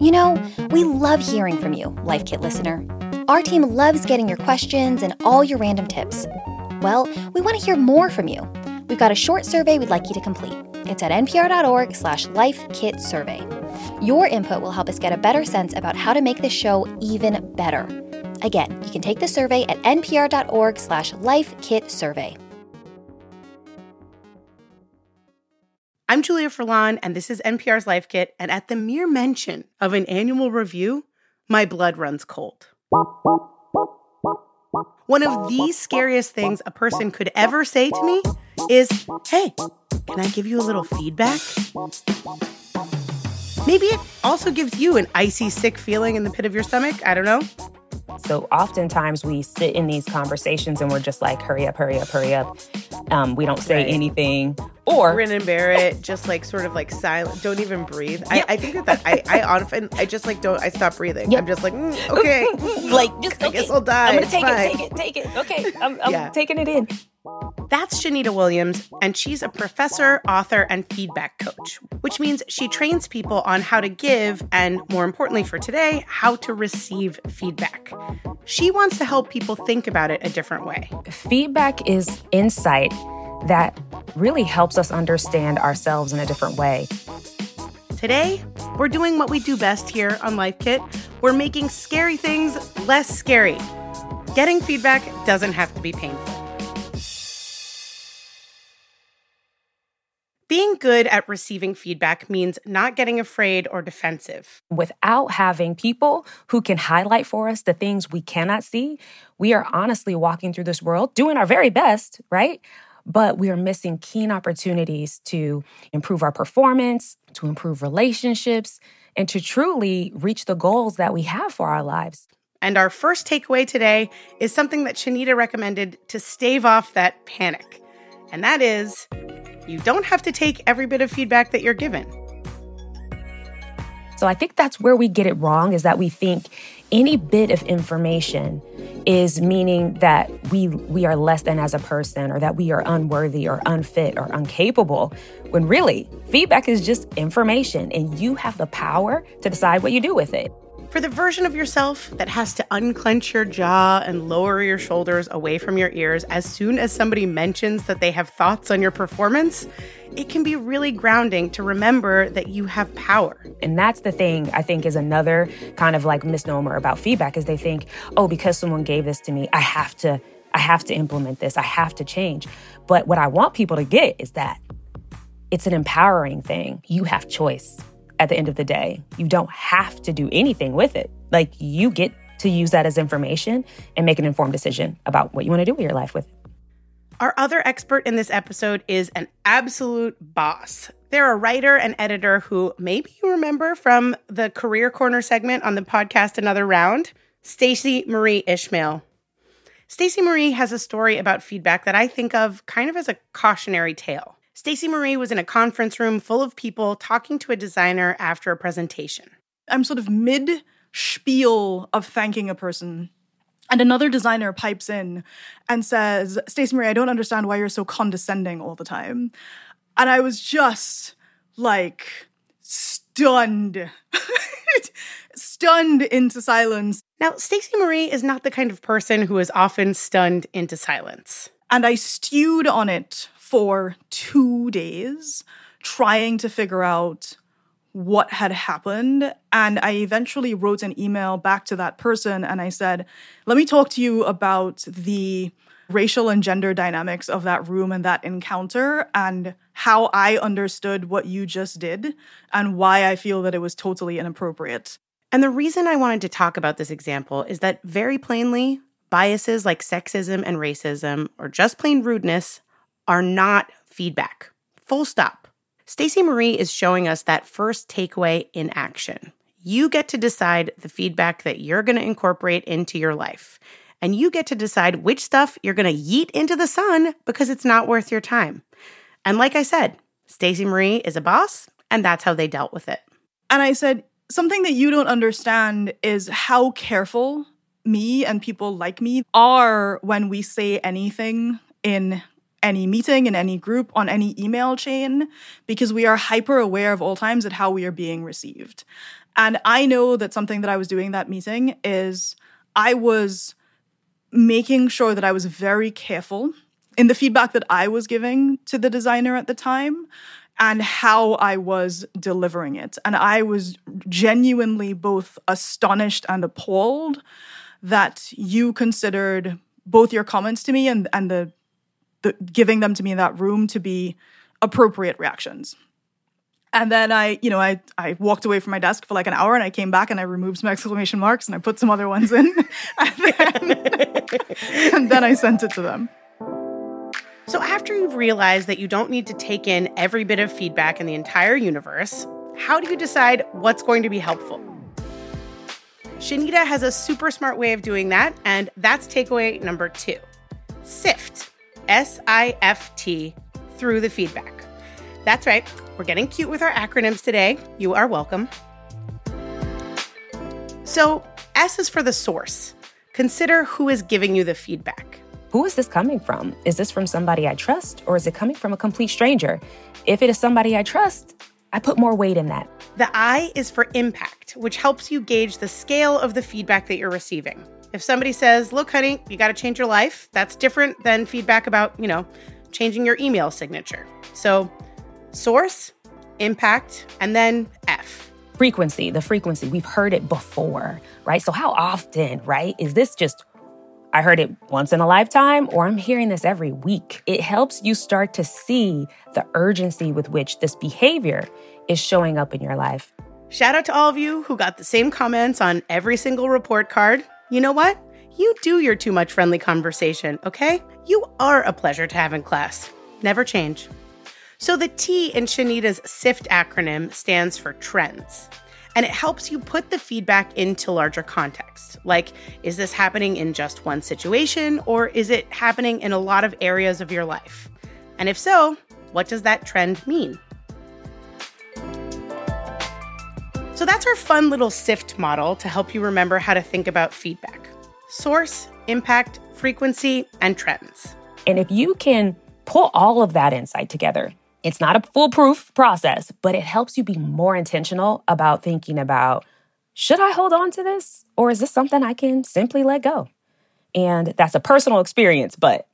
You know, we love hearing from you, Life Kit listener. Our team loves getting your questions and all your random tips. Well, we want to hear more from you. We've got a short survey we'd like you to complete. It's at npr.org slash lifekitsurvey. Your input will help us get a better sense about how to make this show even better. Again, you can take the survey at npr.org slash lifekitsurvey. I'm Julia Furlan, and this is NPR's Life Kit. And at the mere mention of an annual review, my blood runs cold. One of the scariest things a person could ever say to me is, Hey, can I give you a little feedback? Maybe it also gives you an icy, sick feeling in the pit of your stomach. I don't know. So oftentimes we sit in these conversations and we're just like, hurry up, hurry up, hurry up. Um, we don't say right. anything. Or grin and bear it, just like sort of like silent. Don't even breathe. Yep. I, I, think that, that I, I often I just like don't I stop breathing. Yep. I'm just like mm, okay, like just okay. I guess I'll die. I'm gonna take it, take it, take it. Okay, I'm, I'm yeah. taking it in. That's Shanita Williams, and she's a professor, author, and feedback coach, which means she trains people on how to give and, more importantly for today, how to receive feedback. She wants to help people think about it a different way. Feedback is insight that really helps us understand ourselves in a different way. Today, we're doing what we do best here on Life Kit. We're making scary things less scary. Getting feedback doesn't have to be painful. Being good at receiving feedback means not getting afraid or defensive. Without having people who can highlight for us the things we cannot see, we are honestly walking through this world doing our very best, right? But we are missing keen opportunities to improve our performance, to improve relationships, and to truly reach the goals that we have for our lives. And our first takeaway today is something that Shanita recommended to stave off that panic. And that is you don't have to take every bit of feedback that you're given. So I think that's where we get it wrong is that we think any bit of information is meaning that we we are less than as a person or that we are unworthy or unfit or incapable when really feedback is just information and you have the power to decide what you do with it. For the version of yourself that has to unclench your jaw and lower your shoulders away from your ears as soon as somebody mentions that they have thoughts on your performance, it can be really grounding to remember that you have power. And that's the thing I think is another kind of like misnomer about feedback is they think, "Oh, because someone gave this to me, I have to I have to implement this. I have to change." But what I want people to get is that it's an empowering thing. You have choice at the end of the day. You don't have to do anything with it. Like you get to use that as information and make an informed decision about what you want to do with your life with it. Our other expert in this episode is an absolute boss. They're a writer and editor who maybe you remember from the Career Corner segment on the podcast Another Round, Stacy Marie Ishmael. Stacy Marie has a story about feedback that I think of kind of as a cautionary tale. Stacy Marie was in a conference room full of people talking to a designer after a presentation. I'm sort of mid spiel of thanking a person. And another designer pipes in and says, Stacy Marie, I don't understand why you're so condescending all the time. And I was just like stunned. stunned into silence. Now, Stacy Marie is not the kind of person who is often stunned into silence. And I stewed on it for two days trying to figure out what had happened. And I eventually wrote an email back to that person and I said, let me talk to you about the racial and gender dynamics of that room and that encounter and how I understood what you just did and why I feel that it was totally inappropriate. And the reason I wanted to talk about this example is that very plainly, biases like sexism and racism, or just plain rudeness, are not feedback. Full stop. Stacy Marie is showing us that first takeaway in action. You get to decide the feedback that you're going to incorporate into your life. And you get to decide which stuff you're going to yeet into the sun because it's not worth your time. And like I said, Stacy Marie is a boss, and that's how they dealt with it. And I said, something that you don't understand is how careful me and people like me are when we say anything in any meeting, in any group, on any email chain, because we are hyper aware of all times at how we are being received. And I know that something that I was doing that meeting is I was making sure that I was very careful in the feedback that I was giving to the designer at the time and how I was delivering it. And I was genuinely both astonished and appalled that you considered both your comments to me and, and the, the giving them to me in that room to be appropriate reactions. And then I, you know, I I walked away from my desk for like an hour and I came back and I removed some exclamation marks and I put some other ones in. and, then, and then I sent it to them. So, after you've realized that you don't need to take in every bit of feedback in the entire universe, how do you decide what's going to be helpful? Shanita has a super smart way of doing that, and that's takeaway number two SIFT, S I F T, through the feedback. That's right, we're getting cute with our acronyms today. You are welcome. So, S is for the source. Consider who is giving you the feedback. Who is this coming from? Is this from somebody I trust or is it coming from a complete stranger? If it is somebody I trust, I put more weight in that. The I is for impact, which helps you gauge the scale of the feedback that you're receiving. If somebody says, Look, honey, you got to change your life, that's different than feedback about, you know, changing your email signature. So, source, impact, and then F. Frequency, the frequency. We've heard it before, right? So, how often, right? Is this just I heard it once in a lifetime, or I'm hearing this every week. It helps you start to see the urgency with which this behavior is showing up in your life. Shout out to all of you who got the same comments on every single report card. You know what? You do your too much friendly conversation, okay? You are a pleasure to have in class. Never change. So the T in Shanita's SIFT acronym stands for trends and it helps you put the feedback into larger context. Like, is this happening in just one situation, or is it happening in a lot of areas of your life? And if so, what does that trend mean? So that's our fun little SIFT model to help you remember how to think about feedback source, impact, frequency, and trends. And if you can pull all of that insight together, it's not a foolproof process, but it helps you be more intentional about thinking about should I hold on to this or is this something I can simply let go? And that's a personal experience, but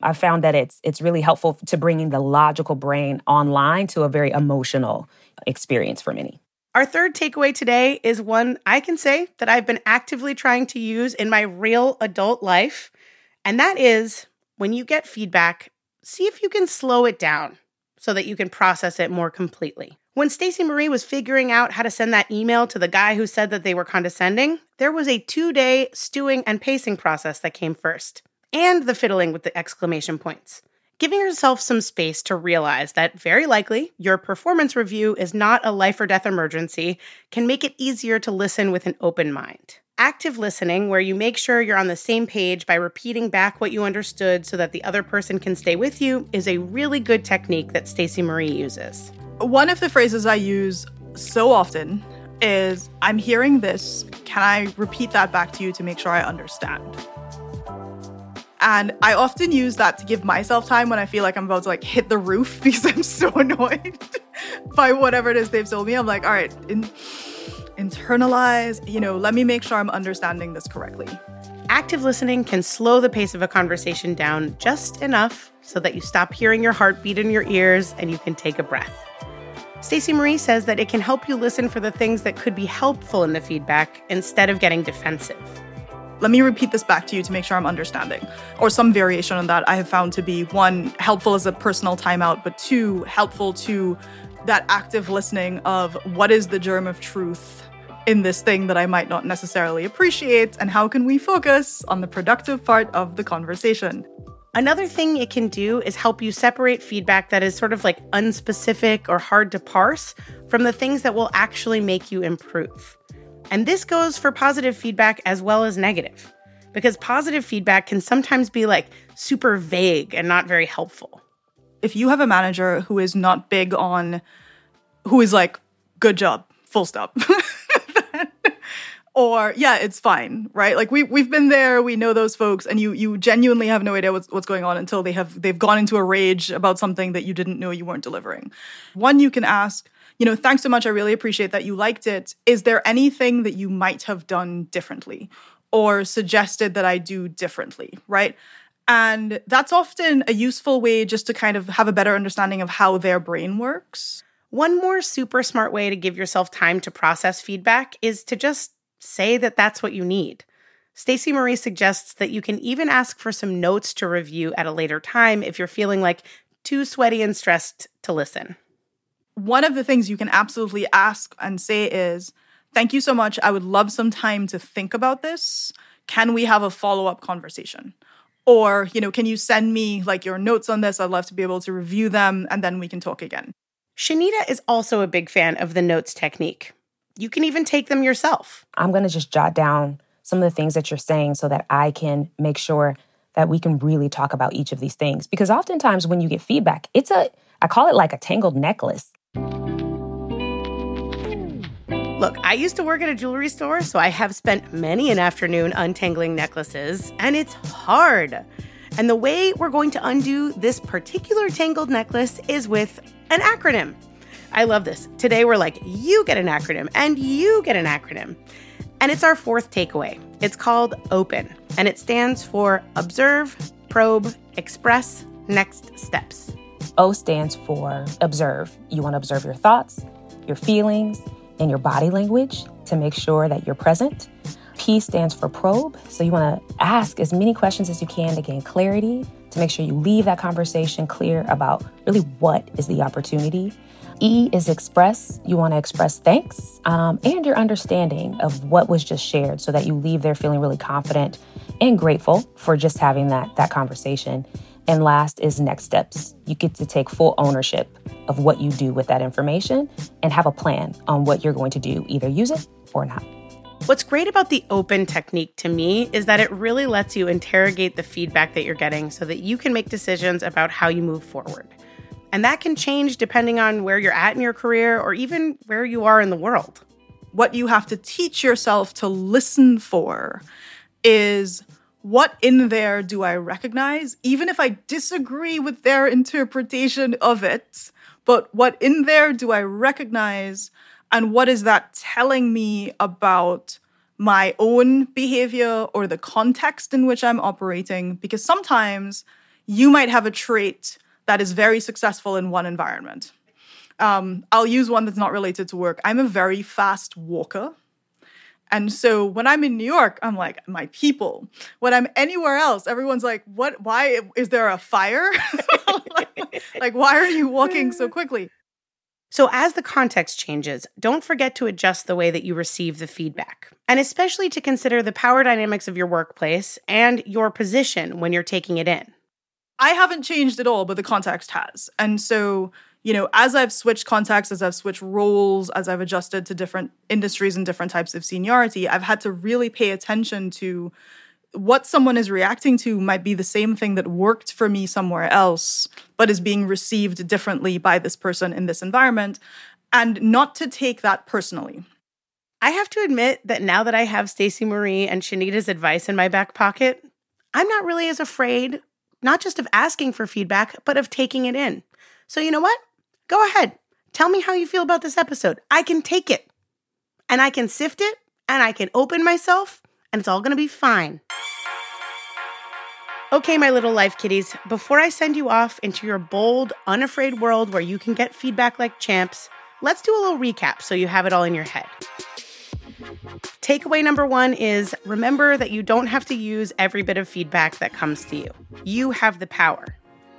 I found that it's it's really helpful to bringing the logical brain online to a very emotional experience for many. Our third takeaway today is one I can say that I've been actively trying to use in my real adult life, and that is when you get feedback, see if you can slow it down so that you can process it more completely. When Stacy Marie was figuring out how to send that email to the guy who said that they were condescending, there was a two day stewing and pacing process that came first, and the fiddling with the exclamation points. Giving yourself some space to realize that very likely your performance review is not a life or death emergency can make it easier to listen with an open mind. Active listening, where you make sure you're on the same page by repeating back what you understood so that the other person can stay with you, is a really good technique that Stacy Marie uses. One of the phrases I use so often is I'm hearing this. Can I repeat that back to you to make sure I understand? And I often use that to give myself time when I feel like I'm about to like hit the roof because I'm so annoyed by whatever it is they've told me. I'm like, all right, in- internalize, you know, let me make sure I'm understanding this correctly. Active listening can slow the pace of a conversation down just enough so that you stop hearing your heartbeat in your ears and you can take a breath. Stacy Marie says that it can help you listen for the things that could be helpful in the feedback instead of getting defensive. Let me repeat this back to you to make sure I'm understanding. Or some variation on that I have found to be one, helpful as a personal timeout, but two, helpful to that active listening of what is the germ of truth in this thing that I might not necessarily appreciate, and how can we focus on the productive part of the conversation? Another thing it can do is help you separate feedback that is sort of like unspecific or hard to parse from the things that will actually make you improve. And this goes for positive feedback as well as negative, because positive feedback can sometimes be like super vague and not very helpful. If you have a manager who is not big on, who is like, good job, full stop. or yeah, it's fine, right? Like we we've been there, we know those folks, and you you genuinely have no idea what's what's going on until they have they've gone into a rage about something that you didn't know you weren't delivering. One you can ask, you know, thanks so much. I really appreciate that you liked it. Is there anything that you might have done differently or suggested that I do differently, right? And that's often a useful way just to kind of have a better understanding of how their brain works. One more super smart way to give yourself time to process feedback is to just say that that's what you need. Stacy Marie suggests that you can even ask for some notes to review at a later time if you're feeling like too sweaty and stressed to listen. One of the things you can absolutely ask and say is, Thank you so much. I would love some time to think about this. Can we have a follow up conversation? Or, you know, can you send me like your notes on this? I'd love to be able to review them and then we can talk again. Shanita is also a big fan of the notes technique. You can even take them yourself. I'm going to just jot down some of the things that you're saying so that I can make sure that we can really talk about each of these things. Because oftentimes when you get feedback, it's a, I call it like a tangled necklace. Look, I used to work at a jewelry store, so I have spent many an afternoon untangling necklaces, and it's hard. And the way we're going to undo this particular tangled necklace is with an acronym. I love this. Today we're like, you get an acronym and you get an acronym. And it's our fourth takeaway. It's called OPEN, and it stands for Observe, Probe, Express, Next Steps. O stands for observe. You want to observe your thoughts, your feelings, and your body language to make sure that you're present. P stands for probe. So you want to ask as many questions as you can to gain clarity, to make sure you leave that conversation clear about really what is the opportunity. E is express. You want to express thanks um, and your understanding of what was just shared so that you leave there feeling really confident and grateful for just having that, that conversation. And last is next steps. You get to take full ownership of what you do with that information and have a plan on what you're going to do, either use it or not. What's great about the open technique to me is that it really lets you interrogate the feedback that you're getting so that you can make decisions about how you move forward. And that can change depending on where you're at in your career or even where you are in the world. What you have to teach yourself to listen for is what in there do I recognize, even if I disagree with their interpretation of it? But what in there do I recognize, and what is that telling me about my own behavior or the context in which I'm operating? Because sometimes you might have a trait that is very successful in one environment. Um, I'll use one that's not related to work. I'm a very fast walker. And so when I'm in New York, I'm like, my people. When I'm anywhere else, everyone's like, what? Why is there a fire? like, why are you walking so quickly? So, as the context changes, don't forget to adjust the way that you receive the feedback, and especially to consider the power dynamics of your workplace and your position when you're taking it in. I haven't changed at all, but the context has. And so, you know, as I've switched contexts, as I've switched roles, as I've adjusted to different industries and different types of seniority, I've had to really pay attention to what someone is reacting to might be the same thing that worked for me somewhere else, but is being received differently by this person in this environment, and not to take that personally. I have to admit that now that I have Stacy Marie and Shanita's advice in my back pocket, I'm not really as afraid not just of asking for feedback, but of taking it in. So, you know what? Go ahead. Tell me how you feel about this episode. I can take it and I can sift it and I can open myself and it's all going to be fine. Okay, my little life kitties, before I send you off into your bold, unafraid world where you can get feedback like champs, let's do a little recap so you have it all in your head. Takeaway number one is remember that you don't have to use every bit of feedback that comes to you. You have the power.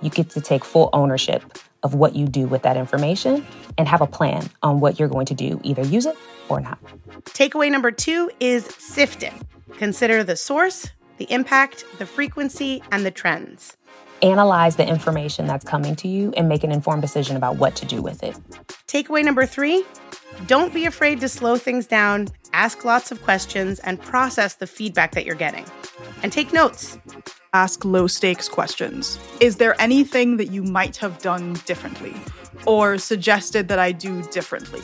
You get to take full ownership of what you do with that information and have a plan on what you're going to do, either use it or not. Takeaway number two is sift it. Consider the source, the impact, the frequency, and the trends. Analyze the information that's coming to you and make an informed decision about what to do with it. Takeaway number three don't be afraid to slow things down, ask lots of questions, and process the feedback that you're getting. And take notes. Ask low stakes questions. Is there anything that you might have done differently or suggested that I do differently?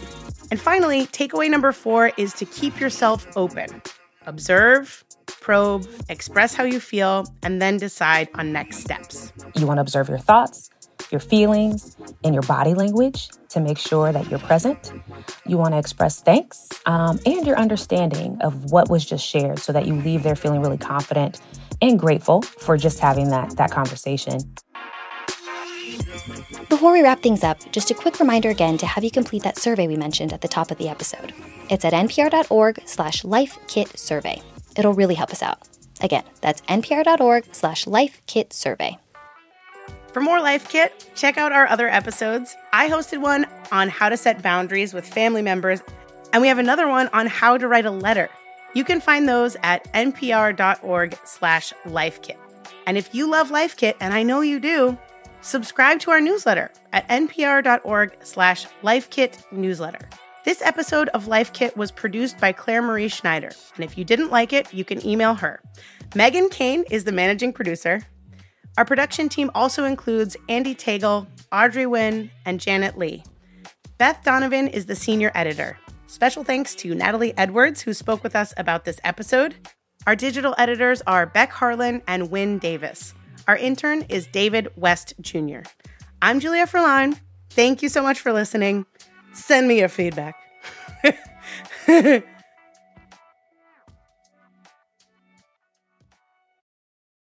And finally, takeaway number four is to keep yourself open. Observe, probe, express how you feel, and then decide on next steps. You want to observe your thoughts, your feelings, and your body language to make sure that you're present. You want to express thanks um, and your understanding of what was just shared so that you leave there feeling really confident and grateful for just having that, that conversation. Before we wrap things up, just a quick reminder again to have you complete that survey we mentioned at the top of the episode. It's at npr.org slash lifekitsurvey. It'll really help us out. Again, that's npr.org slash lifekitsurvey. For more Life Kit, check out our other episodes. I hosted one on how to set boundaries with family members, and we have another one on how to write a letter. You can find those at npr.org slash lifekit. And if you love Life Kit, and I know you do, subscribe to our newsletter at npr.org slash lifekit newsletter. This episode of Life Kit was produced by Claire Marie Schneider, and if you didn't like it, you can email her. Meghan Keane is the managing producer. Our production team also includes Andee Tagle, Audrey Nguyen, and Janet Lee. Beth Donovan is the senior editor. Special thanks to Natalie Edwards, who spoke with us about this episode. Our digital editors are Beck Harlan and Wynne Davis. Our intern is David West Jr. I'm Julia Furlan. Thank you so much for listening. Send me your feedback.